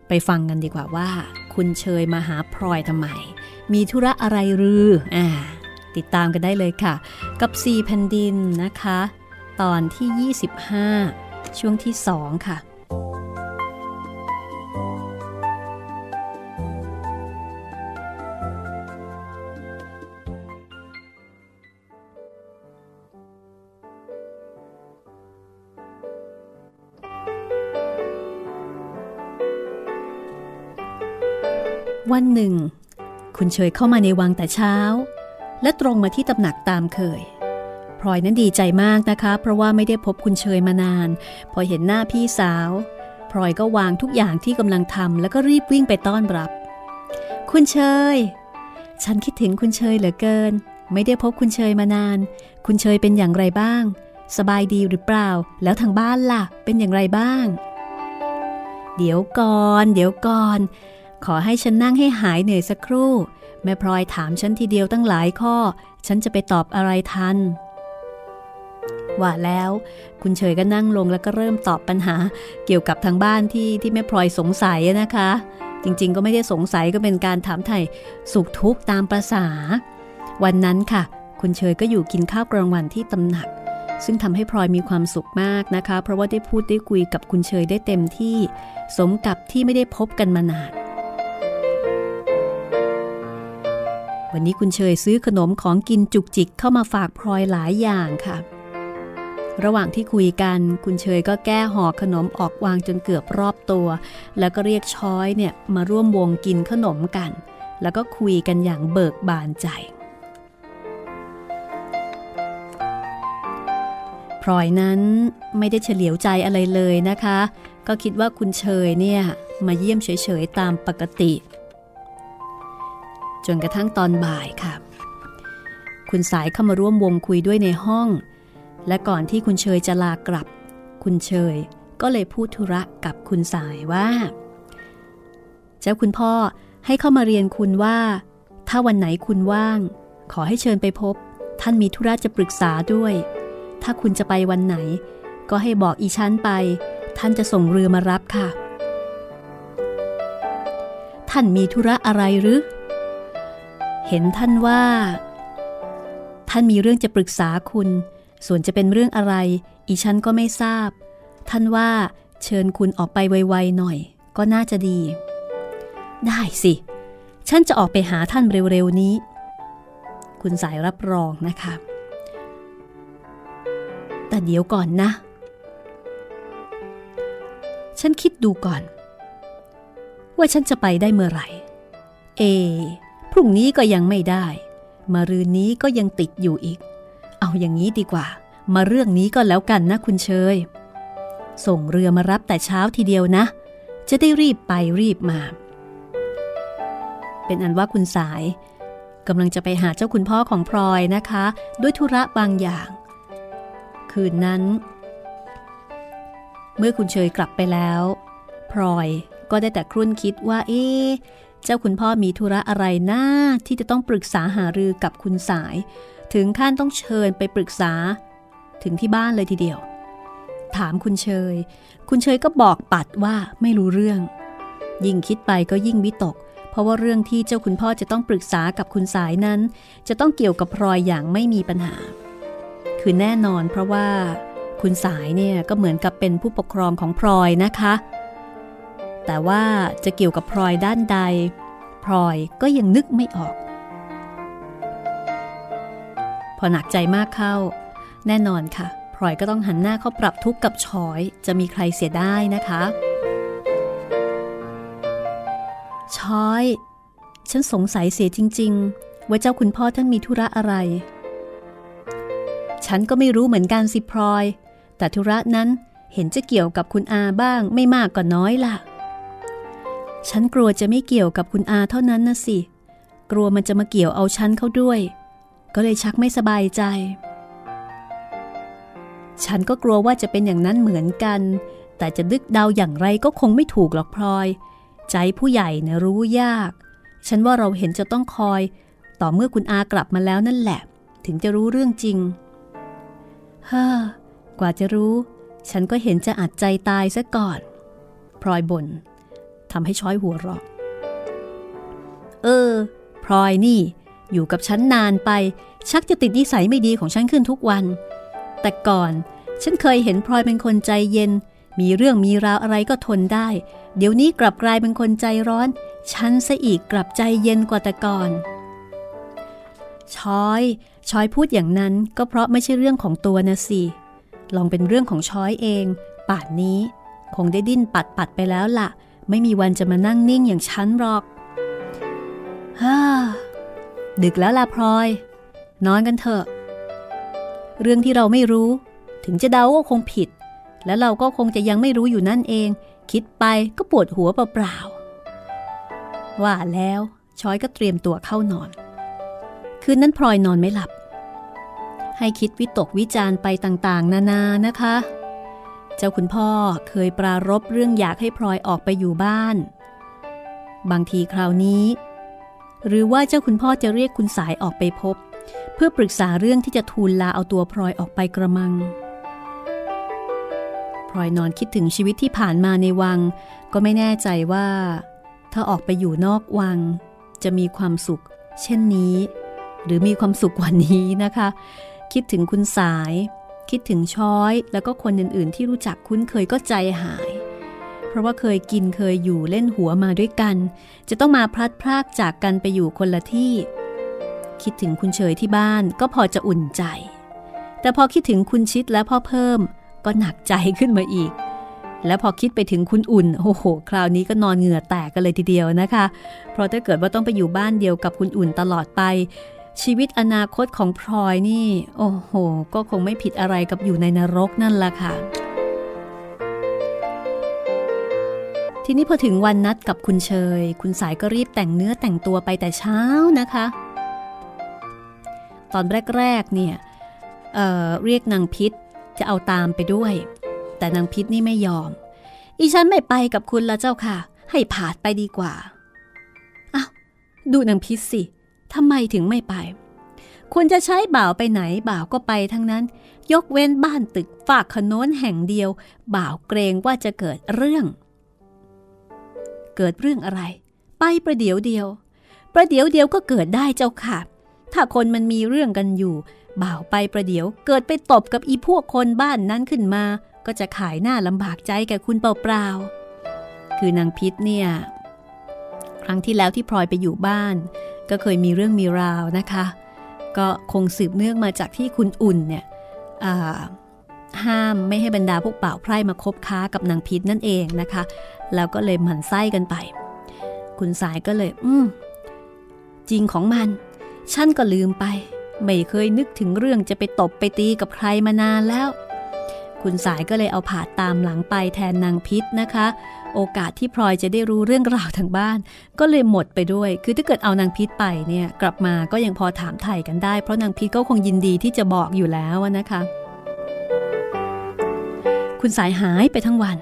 ไปฟังกันดีกว่าว่า คุณเชยมาหาพลอยทำไม มีธุระอะไรหรือ อ่า ติดตามกันได้เลยค่ะ กับ4แผ่นดินนะคะ ตอนที่ 25 ช่วงที่ 2 ค่ะ วันหนึ่ง คุณเฉยเข้ามาในวังแต่เช้า และตรงมาที่ตำหนักตามเคยพลอยนั้นดีใจมากนะคะ เพราะว่าไม่ได้พบคุณเชยมานาน พอเห็นหน้าพี่สาวพลอยก็วางทุกอย่างที่กำลังทำแล้วก็รีบวิ่งไปต้อนรับ คุณเชย ฉันคิดถึงคุณเชยเหลือเกิน ไม่ได้พบคุณเชยมานาน คุณเชยเป็นอย่างไรบ้าง สบายดีหรือเปล่า แล้วทางบ้านล่ะ เป็นอย่างไรบ้าง เดี๋ยวก่อน เดี๋ยวก่อน ขอให้ฉันนั่งให้หายเหนื่อยสักครู่ แม่พลอยถามฉันทีเดียวตั้งหลายข้อ ฉันจะไปตอบอะไรทัน ว่าแล้ว คุณเฉยก็นั่งลงแล้วก็เริ่มตอบปัญหา เกี่ยวกับทางบ้านที่ที่แม่พลอยสงสัยนะคะ จริงๆ ก็ไม่ได้สงสัยก็เป็นการถามไถ่สุขทุกข์ตามประษา วันนั้นค่ะ คุณเฉยก็อยู่กินข้าวกลางวันที่ตำหนักซึ่งทำให้พลอยมีความสุขมากนะคะ เพราะว่าได้พูดได้คุยกับคุณเฉยได้เต็มที่ สมกับที่ไม่ได้พบกันมานาน วันนี้คุณเชยซื้อขนมของกินจุกจิกเข้ามาฝากพลอยหลายอย่างค่ะ ระหว่างที่คุยกันคุณเชยก็แก้ห่อขนมออกวางจนเกือบรอบตัว แล้วก็เรียกช้อยเนี่ยมาร่วมวงกินขนมกัน แล้วก็คุยกันอย่างเบิกบานใจพลอยนั้นไม่ได้เฉลียวใจอะไรเลยนะคะ ก็คิดว่าคุณเชยเนี่ยมาเยี่ยมเฉยๆตามปกติ จนกระทั่งตอนบ่ายค่ะ คุณสายเข้ามาร่วมวงคุยด้วยในห้อง และก่อนที่คุณเชยจะลากลับ คุณเชยก็เลยพูดธุระกับคุณสายว่า เจ้าคุณพ่อให้เข้ามาเรียนคุณว่า ถ้าวันไหนคุณว่าง ขอให้เชิญไปพบ ท่านมีธุระจะปรึกษาด้วย ถ้าคุณจะไปวันไหน ก็ให้บอกอีชั้นไป ท่านจะส่งเรือมารับค่ะ ท่านมีธุระอะไรหรือ เห็นท่านว่า ท่านมีเรื่องจะปรึกษาคุณ ส่วนจะเป็นเรื่องอะไร อีฉันก็ไม่ทราบ ท่านว่าเชิญคุณออกไปไวๆหน่อย ก็น่าจะดี ได้สิ ฉันจะออกไปหาท่านเร็วๆนี้ คุณสายรับรองนะคะ แต่เดี๋ยวก่อนนะ ฉันคิดดูก่อน ว่าฉันจะไปได้เมื่อไหร่ เอ รุ่งนี้ก็ยังไม่ได้ มารืนนี้ก็ยังติดอยู่อีก เอาอย่างนี้ดีกว่า มาเรื่องนี้ก็แล้วกันนะคุณเชย ส่งเรือมารับแต่เช้าทีเดียวนะ จะได้รีบไปรีบมา เป็นอันว่าคุณสายกำลังจะไปหาเจ้าคุณพ่อของพลอยนะคะ ด้วยธุระบางอย่าง คืนนั้น เมื่อคุณเชยกลับไปแล้ว พลอยก็ได้แต่ครุ่นคิดว่าเอ๊ เจ้าคุณพ่อมีธุระอะไรนะที่จะต้องปรึกษาหารือกับคุณสาย ถึงขั้นต้องเชิญไปปรึกษา ถึงที่บ้านเลยทีเดียว ถามคุณเชย คุณเชยก็บอกปัดว่าไม่รู้เรื่อง ยิ่งคิดไปก็ยิ่งวิตก เพราะว่าเรื่องที่เจ้าคุณพ่อจะต้องปรึกษากับคุณสายนั้น จะต้องเกี่ยวกับพลอยอย่างไม่มีปัญหา คือแน่นอนเพราะว่า คุณสายเนี่ยก็เหมือนกับเป็นผู้ปกครองของพลอยนะคะ แต่ว่าจะเกี่ยวกับพลอยด้านใด พลอยก็ยังนึกไม่ออก พอหนักใจมากเข้า แน่นอนค่ะ พลอยก็ต้องหันหน้าเข้าปรับทุกข์กับชอยจะมีใครเสียได้นะคะชอย ฉันสงสัยเสียจริง ๆ ว่าเจ้าคุณพ่อท่านมีธุระอะไร ฉันก็ไม่รู้เหมือนกันสิพลอย แต่ธุระนั้นเห็นจะเกี่ยวกับคุณอาบ้างไม่มากก็น้อยล่ะ ฉันกลัวจะไม่เกี่ยวกับคุณอาเท่านั้นนะสิ กลัวมันจะมาเกี่ยวเอาฉันเข้าด้วย ก็เลยชักไม่สบายใจ ฉันก็กลัวว่าจะเป็นอย่างนั้นเหมือนกัน แต่จะดึกเดาอย่างไรก็คงไม่ถูกหรอกพลอย ใจผู้ใหญ่นะรู้ยาก ฉันว่าเราเห็นจะต้องคอย ต่อเมื่อคุณอากลับมาแล้วนั่นแหละ ถึงจะรู้เรื่องจริง เฮ้อกว่าจะรู้ ฉันก็เห็นจะอัดใจตายซะก่อน พลอยบน่น ทำให้ช้อยหัวเราะ เออ พลอยนี่ อยู่กับฉันนานไป ชักจะติดนิสัยไม่ดีของฉันขึ้นทุกวัน แต่ก่อนฉันเคยเห็นพลอยเป็นคนใจเย็น มีเรื่องมีราวอะไรก็ทนได้ เดี๋ยวนี้กลับกลายเป็นคนใจร้อน ฉันซะอีกกลับใจเย็นกว่าแต่ก่อนช้อยช้อยพูดอย่างนั้นก็เพราะไม่ใช่เรื่องของตัวนะสิ ลองเป็นเรื่องของช้อยเอง ป่านนี้ คงได้ดิ้นปัดปัดไปแล้วละ่ะ ไม่มีวันจะมานั่งนิ่งอย่างฉันหรอกฮ่าดึกแล้วล่ะพลอย นอนกันเถอะ เรื่องที่เราไม่รู้ ถึงจะเดาก็คงผิด และเราก็คงจะยังไม่รู้อยู่นั่นเอง คิดไปก็ปวดหัวเปล่าๆว่าแล้วช้อยก็เตรียมตัวเข้านอน คืนนั้นพลอยนอนไม่หลับ ให้คิดวิตกวิจารไปต่างๆ นานานะคะ เจ้าคุณพ่อเคยปรารบเรื่องอยากให้พลอยออกไปอยู่บ้าน บางทีคราวนี้ หรือว่าเจ้าคุณพ่อจะเรียกคุณสายออกไปพบ เพื่อปรึกษาเรื่องที่จะทูลลาเอาตัวพลอยออกไปกระมังพลอยนอนคิดถึงชีวิตที่ผ่านมาในวัง ก็ไม่แน่ใจว่า ถ้าออกไปอยู่นอกวัง จะมีความสุข เช่นนี้ หรือมีความสุขกว่านี้นะคะ คิดถึงคุณสาย คิดถึงช้อย แล้วก็คนอื่นๆ ที่รู้จักคุ้นเคยก็ใจหาย เพราะว่าเคยกินเคยอยู่เล่นหัวมาด้วยกัน จะต้องมาพลัดพรากจากกันไปอยู่คนละที่ คิดถึงคุณเฉยที่บ้านก็พอจะอุ่นใจ แต่พอคิดถึงคุณชิดและพ่อเพิ่ม ก็หนักใจขึ้นมาอีกและพอคิดไปถึงคุณอุ่น โอ้โห คราวนี้ก็นอนเหงื่อแตกกันเลยทีเดียวนะคะ เพราะถ้าเกิดว่าต้องไปอยู่บ้านเดียวกับคุณอุ่นตลอดไป ชีวิตอนาคตของพลอยนี่ โอ้โห ก็คงไม่ผิดอะไรกับอยู่ในนรกนั่นละค่ะ ทีนี้พอถึงวันนัดกับคุณเชย คุณสายก็รีบแต่งเนื้อแต่งตัวไปแต่เช้านะคะ ตอนแรกๆเนี่ยเเรียกนางพิษจะเอาตามไปด้วย แต่นางพิษนี่ไม่ยอม อีฉันไม่ไปกับคุณละเจ้าค่ะ ให้ผาดไปดีกว่าอ้าวดูนางพิษสิ ทำไมถึงไม่ไป คุณจะใช้บ่าวไปไหนบ่าวก็ไปทั้งนั้น ยกเว้นบ้านตึกฝากขนนแห่งเดียว บ่าวเกรงว่าจะเกิดเรื่อง เกิดเรื่องอะไร ไปประเดี๋ยวเดียว ประเดี๋ยวเดียวก็เกิดได้เจ้าค่ะ ถ้าคนมันมีเรื่องกันอยู่ บ่าวไปประเดี๋ยว เกิดไปตบกับอีพวกคนบ้านนั้นขึ้นมา ก็จะขายหน้าลำบากใจแก่คุณเปล่าๆคือนางพิษเนี่ย ครั้งที่แล้วที่พลอยไปอยู่บ้าน ก็เคยมีเรื่องมีราวนะคะ ก็คงสืบเนื่องมาจากที่คุณอุ่นเนี่ยห้ามไม่ให้บรรดาพวกเป่าไพร่มาคบค้ากับนางพิษนั่นเองนะคะ แล้วก็เลยหมั่นไส้กันไป คุณสายก็เลย อืมจริงของมัน ฉันก็ลืมไป ไม่เคยนึกถึงเรื่องจะไปตบไปตีกับใครมานานแล้ว คุณสายก็เลยเอาผาดตามหลังไปแทนนางพิษนะคะ โอกาสที่พลอยจะได้รู้เรื่องราวทางบ้าน ก็เลยหมดไปด้วย คือถ้าเกิดเอานางพิษไปเนี่ยกลับมาก็ยังพอถามไถ่กันได้ เพราะนางพิษก็คงยินดีที่จะบอกอยู่แล้วนะคะ คุณสายหายไปทั้งวัน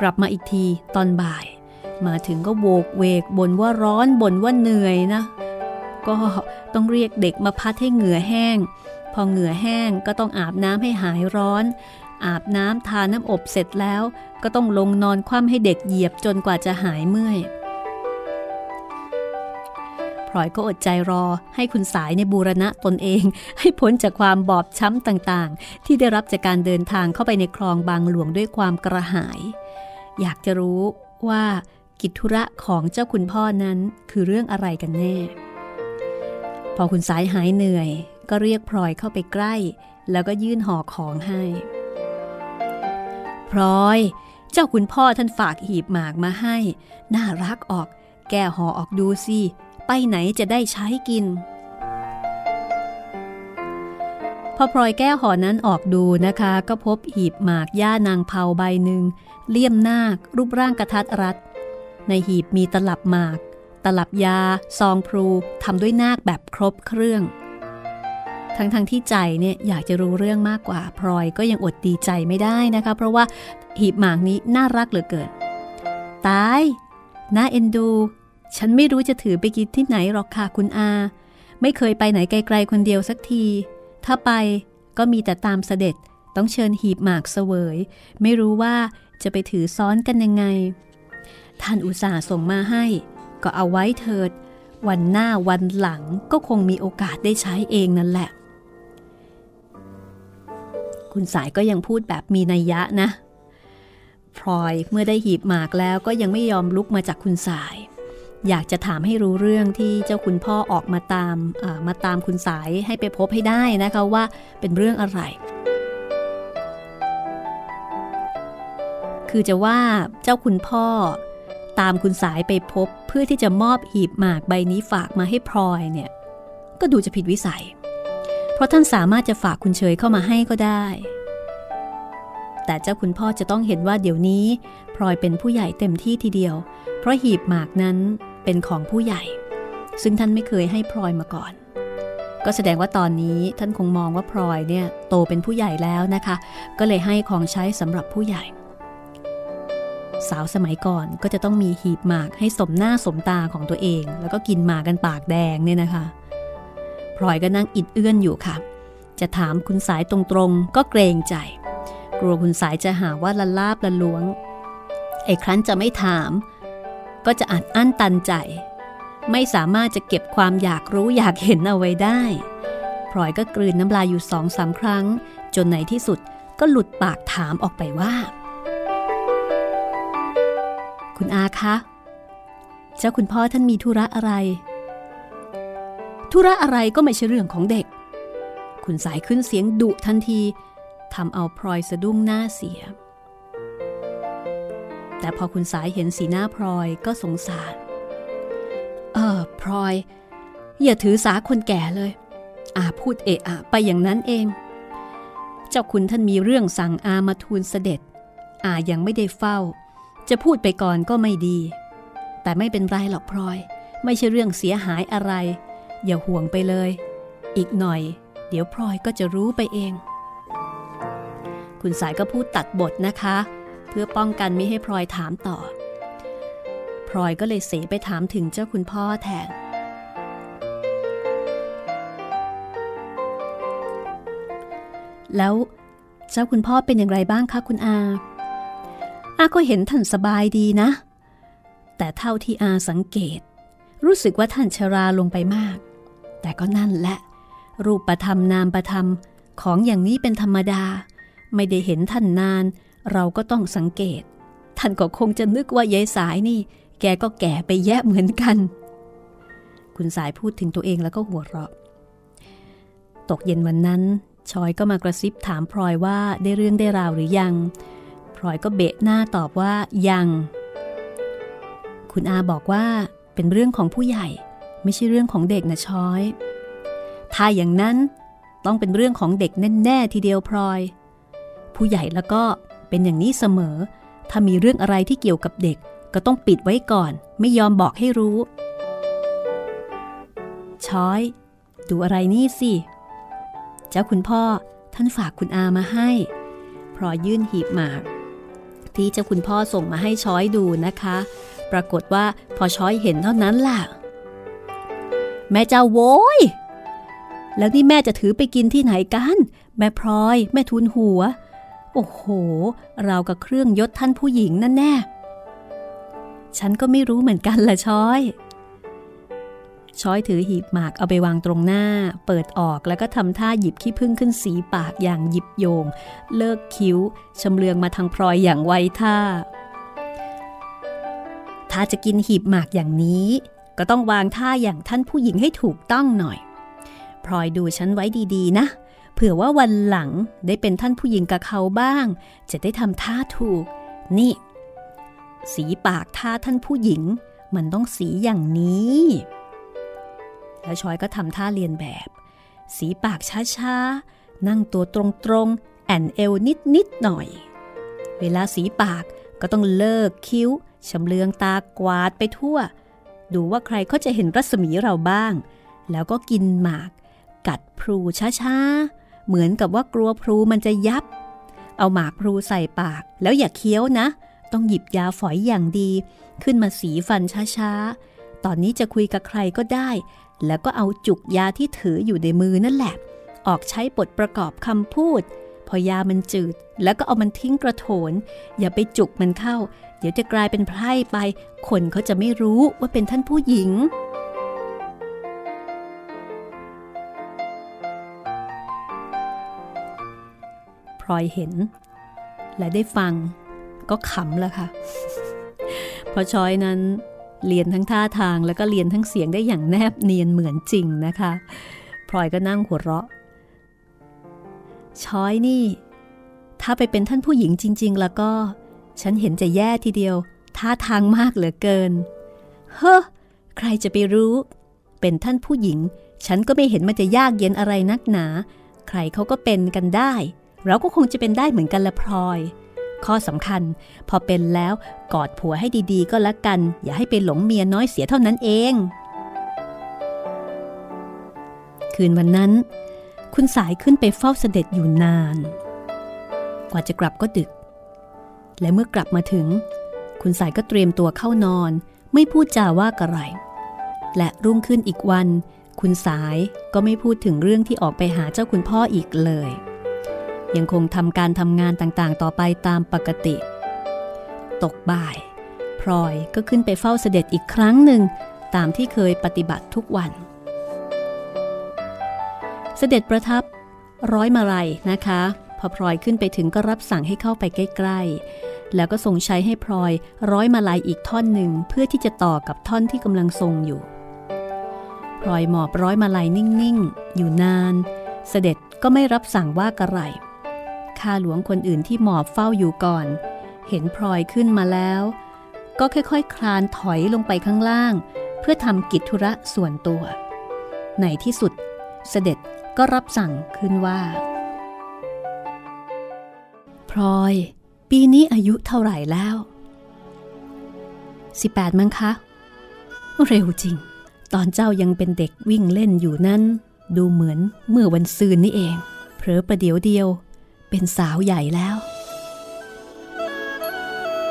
กลับมาอีกทีตอนบ่าย มาถึงก็โวกเวกบ่นว่าร้อนบ่นว่าเหนื่อยนะ ก็ต้องเรียกเด็กมาพัดให้เหงื่อแห้ง พอเหงื่อแห้งก็ต้องอาบน้ำให้หายร้อน อาบน้ำทาน้ำอบเสร็จแล้วก็ต้องลงนอนคว่ำให้เด็กเหยียบจนกว่าจะหายเมื่อยพลอยก็อดใจรอให้คุณสายในบูรณะตนเอง ให้พ้นจากความบอบช้ำต่างๆ ที่ได้รับจากการเดินทางเข้าไปในคลองบางหลวงด้วยความกระหาย อยากจะรู้ว่ากิจธุระของเจ้าคุณพ่อนั้นคือเรื่องอะไรกันแน่ พอคุณสายหายเหนื่อย ก็เรียกพลอยเข้าไปใกล้ แล้วก็ยื่นห่อของให้ พลอย เจ้าคุณพ่อท่านฝากหีบหมากมาให้ น่ารักออก แก้ห่อออกดูสิ ไปไหนจะได้ใช้กิน พอพลอยแก้ห่อนั้นออกดูนะคะ ก็พบหีบหมากย่านางเผาใบหนึ่งเลี่ยมนาค รูปร่างกระทัดรัด ในหีบมีตลับหมาก ตลับยา ซองพลูทำด้วยนาคแบบครบเครื่อง ทั้งๆทที่ใจเนี่ยอยากจะรู้เรื่องมากกว่าพลอยก็ยังอดดีใจไม่ได้นะคะ เพราะว่าหีบหมากนี้น่ารักเหลือเกินตายน่าเอ็นดู ฉันไม่รู้จะถือไปกินที่ไหนหรอกค่ะคุณอา ไม่เคยไปไหนไกลๆคนเดียวสักที ถ้าไปก็มีแต่ตามเสด็จต้องเชิญหีบหมากเสวย ไม่รู้ว่าจะไปถือซ้อนกันยังไง ท่านอุตส่าห์ส่งมาให้ ก็เอาไว้เถิด วันหน้าวันหลังก็คงมีโอกาสได้ใช้เองนั่นแหละ คุณสายก็ยังพูดแบบมีนัยยะนะพลอยเมื่อได้หีบหมากแล้วก็ยังไม่ยอมลุกมาจากคุณสาย อยากจะถามให้รู้เรื่องที่เจ้าคุณพ่อออกมาตามมาตามคุณสายให้ไปพบให้ได้นะคะว่าเป็นเรื่องอะไร คือจะว่าเจ้าคุณพ่อ ตามคุณสายไปพบเพื่อที่จะมอบหีบหมากใบนี้ฝากมาให้พลอยเนี่ย ก็ดูจะผิดวิสัย เพราะท่านสามารถจะฝากคุณเฉยเข้ามาให้ก็ได้ แต่เจ้าคุณพ่อจะต้องเห็นว่าเดี๋ยวนี้พลอยเป็นผู้ใหญ่เต็มที่ทีเดียว เพราะหีบหมากนั้นเป็นของผู้ใหญ่ ซึ่งท่านไม่เคยให้พลอยมาก่อน ก็แสดงว่าตอนนี้ท่านคงมองว่าพลอยเนี่ยโตเป็นผู้ใหญ่แล้วนะคะ ก็เลยให้ของใช้สำหรับผู้ใหญ่สาวสมัยก่อนก็จะต้องมีหีบหมากให้สมหน้าสมตาของตัวเอง แล้วก็กินหมากกันปากแดงเนี่ยนะคะ พลอยก็นั่งอิดเอื้อนอยู่ค่ะ จะถามคุณสายตรงๆ ก็เกรงใจ กลัวคุณสายจะหาว่าละลาบละล้วง ไอ้ครั้นจะไม่ถาม ก็จะอัดอั้นตันใจ ไม่สามารถจะเก็บความอยากรู้อยากเห็นเอาไว้ได้พลอยก็กลืนน้ำลายอยู่สองสาครั้ง จนในที่สุดก็หลุดปากถามออกไปว่า คุณอาคะ เจ้าคุณพ่อท่านมีธุระอะไร ธุระอะไรก็ไม่ใช่เรื่องของเด็ก คุณสายขึ้นเสียงดุทันทีทำเอาพลอยสะดุ้งหน้าเสีย แต่พอคุณสายเห็นสีหน้าพลอยก็สงสาร เออพลอย อย่าถือสาคนแก่เลย อาพูดเอะอะไปอย่างนั้นเอง เจ้าคุณท่านมีเรื่องสั่งอามาทูลเสด็จ อายังไม่ได้เฝ้า จะพูดไปก่อนก็ไม่ดี แต่ไม่เป็นไรหรอกพลอย ไม่ใช่เรื่องเสียหายอะไร อย่าห่วงไปเลย อีกหน่อย เดี๋ยวพลอยก็จะรู้ไปเอง คุณสายก็พูดตัดบทนะคะ เพื่อป้องกันไม่ให้พลอยถามต่อ พลอยก็เลยเสไปถามถึงเจ้าคุณพ่อแทนแล้วเจ้าคุณพ่อเป็นอย่างไรบ้างคะคุณอา อาก็เห็นท่านสบายดีนะ แต่เท่าที่อาสังเกต รู้สึกว่าท่านชราลงไปมาก แต่ก็นั่นแหละ รูปประธรรมนามประธรรมของอย่างนี้เป็นธรรมดา ไม่ได้เห็นท่านนาน เราก็ต้องสังเกต ท่านก็คงจะนึกว่ายายสายนี่ แกก็แก่ไปแย่เหมือนกัน คุณสายพูดถึงตัวเองแล้วก็หัวเราะ ตกเย็นวันนั้น ชอยก็มากระซิบถามพลอยว่าได้เรื่องได้ราวหรือยัง พลอยก็เบะหน้าตอบว่ายัง คุณอาบอกว่าเป็นเรื่องของผู้ใหญ่ ไม่ใช่เรื่องของเด็กนะชอย ถ้าอย่างนั้นต้องเป็นเรื่องของเด็กแน่ๆทีเดียวพลอย ผู้ใหญ่แล้วก็เป็นอย่างนี้เสมอ ถ้ามีเรื่องอะไรที่เกี่ยวกับเด็กก็ต้องปิดไว้ก่อน ไม่ยอมบอกให้รู้ ช้อย ดูอะไรนี่สิ เจ้าคุณพ่อท่านฝากคุณอามาให้พลอยยื่นหีบหมาก ที่เจ้าคุณพ่อส่งมาให้ช้อยดูนะคะ ปรากฏว่าพอช้อยเห็นเท่านั้นล่ะ แม่เจ้าโว้ย แล้วนี่แม่จะถือไปกินที่ไหนกัน แม่พลอย แม่ทุนหัว โอ้โห เรากับเครื่องยศท่านผู้หญิงนั่นแน่ ฉันก็ไม่รู้เหมือนกันละช้อย ช้อยถือหีบหมากเอาไปวางตรงหน้า เปิดออกแล้วก็ทำท่าหยิบขี้พึ่งขึ้นสีปากอย่างหยิบโยง เลิกคิ้วชำเลืองมาทางพลอยอย่างไวท่า ถ้าจะกินหีบหมากอย่างนี้ ก็ต้องวางท่าอย่างท่านผู้หญิงให้ถูกต้องหน่อยพลอยดูฉันไว้ดีๆ นะ เผื่อว่าวันหลังได้เป็นท่านผู้หญิงกับเขาบ้าง จะได้ทำท่าถูก นี่ สีปากท่าท่านผู้หญิง มันต้องสีอย่างนี้ แล้วชอยก็ทำท่าเรียนแบบ สีปากช้าๆ นั่งตัวตรงๆ แอนเอวนิดๆหน่อย เวลาสีปากก็ต้องเลิกคิ้วชำเลืองตากวาดไปทั่ว ดูว่าใครเขาจะเห็นรัศมีเราบ้าง แล้วก็กินหมาก กัดพลูช้าๆ เหมือนกับว่ากลัวพลูมันจะยับ เอาหมากพลูใส่ปาก แล้วอย่าเคี้ยวนะ ต้องหยิบยาฝอยอย่างดี ขึ้นมาสีฟันช้าๆ ตอนนี้จะคุยกับใครก็ได้ แล้วก็เอาจุกยาที่ถืออยู่ในมือนั่นแหละ ออกใช้บทประกอบคำพูด พอยามันจืด แล้วก็เอามันทิ้งกระโถน อย่าไปจุกมันเข้า เดี๋ยวจะกลายเป็นไพร่ไป คนเขาจะไม่รู้ว่าเป็นท่านผู้หญิง พลอยเห็น และได้ฟัง ก็ขำแล้วค่ะ เพราะชอยนั้นเรียนทั้งท่าทางแล้วก็เรียนทั้งเสียงได้อย่างแนบเนียนเหมือนจริงนะคะพลอยก็นั่งหัวเราะ ชอยนี่ ถ้าไปเป็นท่านผู้หญิงจริง ๆ แล้วก็ ฉันเห็นจะแย่ทีเดียวท่าทางมากเหลือเกิน เฮ้อใครจะไปรู้ เป็นท่านผู้หญิง ฉันก็ไม่เห็นมันจะยากเย็นอะไรนักหนา ใครเขาก็เป็นกันได้ เราก็คงจะเป็นได้เหมือนกันละพลอย ข้อสำคัญ พอเป็นแล้วกอดผัวให้ดีๆ ก็แล้วกัน อย่าให้ไปหลงเมียน้อยเสียเท่านั้นเอง คืนวันนั้น คุณสายขึ้นไปเฝ้าเสด็จอยู่นาน กว่าจะกลับก็ดึก และเมื่อกลับมาถึง คุณสายก็เตรียมตัวเข้านอน ไม่พูดจาว่าอะไร และรุ่งขึ้นอีกวัน คุณสายก็ไม่พูดถึงเรื่องที่ออกไปหาเจ้าคุณพ่ออีกเลย ยังคงทำการทำงานต่างๆ ต่อไปตามปกติ ตกบ่าย พลอยก็ขึ้นไปเฝ้าเสด็จอีกครั้งหนึ่งตามที่เคยปฏิบัติทุกวัน เสด็จประทับร้อยมาลัยนะคะ พอพลอยขึ้นไปถึงก็รับสั่งให้เข้าไปใกล้ ๆ แล้วก็ทรงใช้ให้พลอยร้อยมาลัยอีกท่อนหนึ่งเพื่อที่จะต่อกับท่อนที่กำลังทรงอยู่ พลอยหมอบร้อยมาลัยนิ่งๆ อยู่นาน เสด็จก็ไม่รับสั่งว่ากระไรข้าหลวงคนอื่นที่หมอบเฝ้าอยู่ก่อน เห็นพลอยขึ้นมาแล้ว ก็ค่อยๆคคลานถอยลงไปข้างล่าง เพื่อทำกิจธุระส่วนตัว ในที่สุดเสด็จ ก็รับสั่งขึ้นว่า พลอย ปีนี้อายุเท่าไหร่แล้ว 18 มั้งคะ เร็วจริง ตอนเจ้ายังเป็นเด็กวิ่งเล่นอยู่นั้น ดูเหมือนเมื่อวันซืนนี่เองเพลอประเดี๋ยวเดียว เป็นสาวใหญ่แล้ว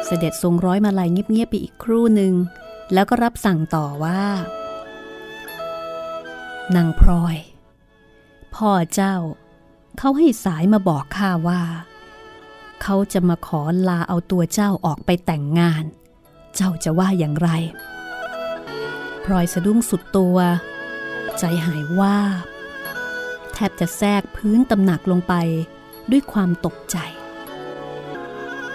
เสด็จทรงร้อยมาลายเงียบๆไปอีกครู่หนึ่ง แล้วก็รับสั่งต่อว่านางพลอย พ่อเจ้า เขาให้สายมาบอกข้าว่า เขาจะมาขอลาเอาตัวเจ้าออกไปแต่งงาน เจ้าจะว่าอย่างไรพลอยสะดุ้งสุดตัว ใจหายว่าแทบจะแทรกพื้นตำหนักลงไปด้วยความตกใจ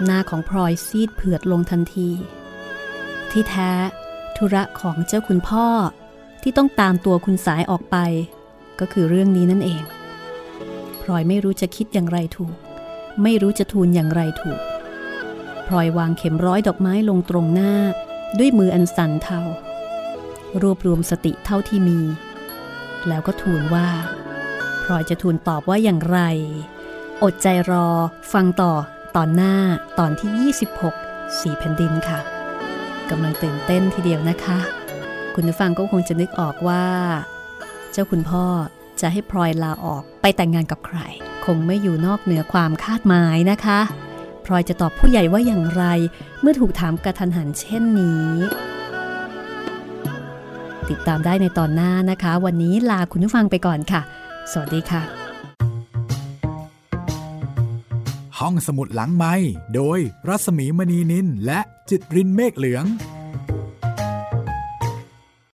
หน้าของพลอยซีดเผือดลงทันที ที่แท้ธุระของเจ้าคุณพ่อที่ต้องตามตัวคุณสายออกไป ก็คือเรื่องนี้นั่นเองพลอยไม่รู้จะคิดอย่างไรถูก ไม่รู้จะทูลอย่างไรถูกพลอยวางเข็มร้อยดอกไม้ลงตรงหน้า ด้วยมืออันสั่นเทารวบรวมสติเท่าที่มี แล้วก็ทูลว่าพลอยจะทูลตอบว่าอย่างไร อดใจรอ ฟังต่อตอนหน้าตอนที่ 26สี่แผ่นดินค่ะกำลังตื่นเต้นทีเดียวนะคะ คุณผู้ฟังก็คงจะนึกออกว่า จ้าคุณพ่อจะให้พลอยลาออกไปแต่งงานกับใคร คงไม่อยู่นอกเหนือความคาดหมายนะคะพลอยจะตอบผู้ใหญ่ว่าอย่างไร เมื่อถูกถามกระทันหันเช่นนี้ ติดตามได้ในตอนหน้านะคะ วันนี้ลาคุณผู้ฟังไปก่อนค่ะ สวัสดีค่ะ
ห้องสมุดหลังไม้โดยรัสมีมณีนินและจิตรินเมฆเหลือง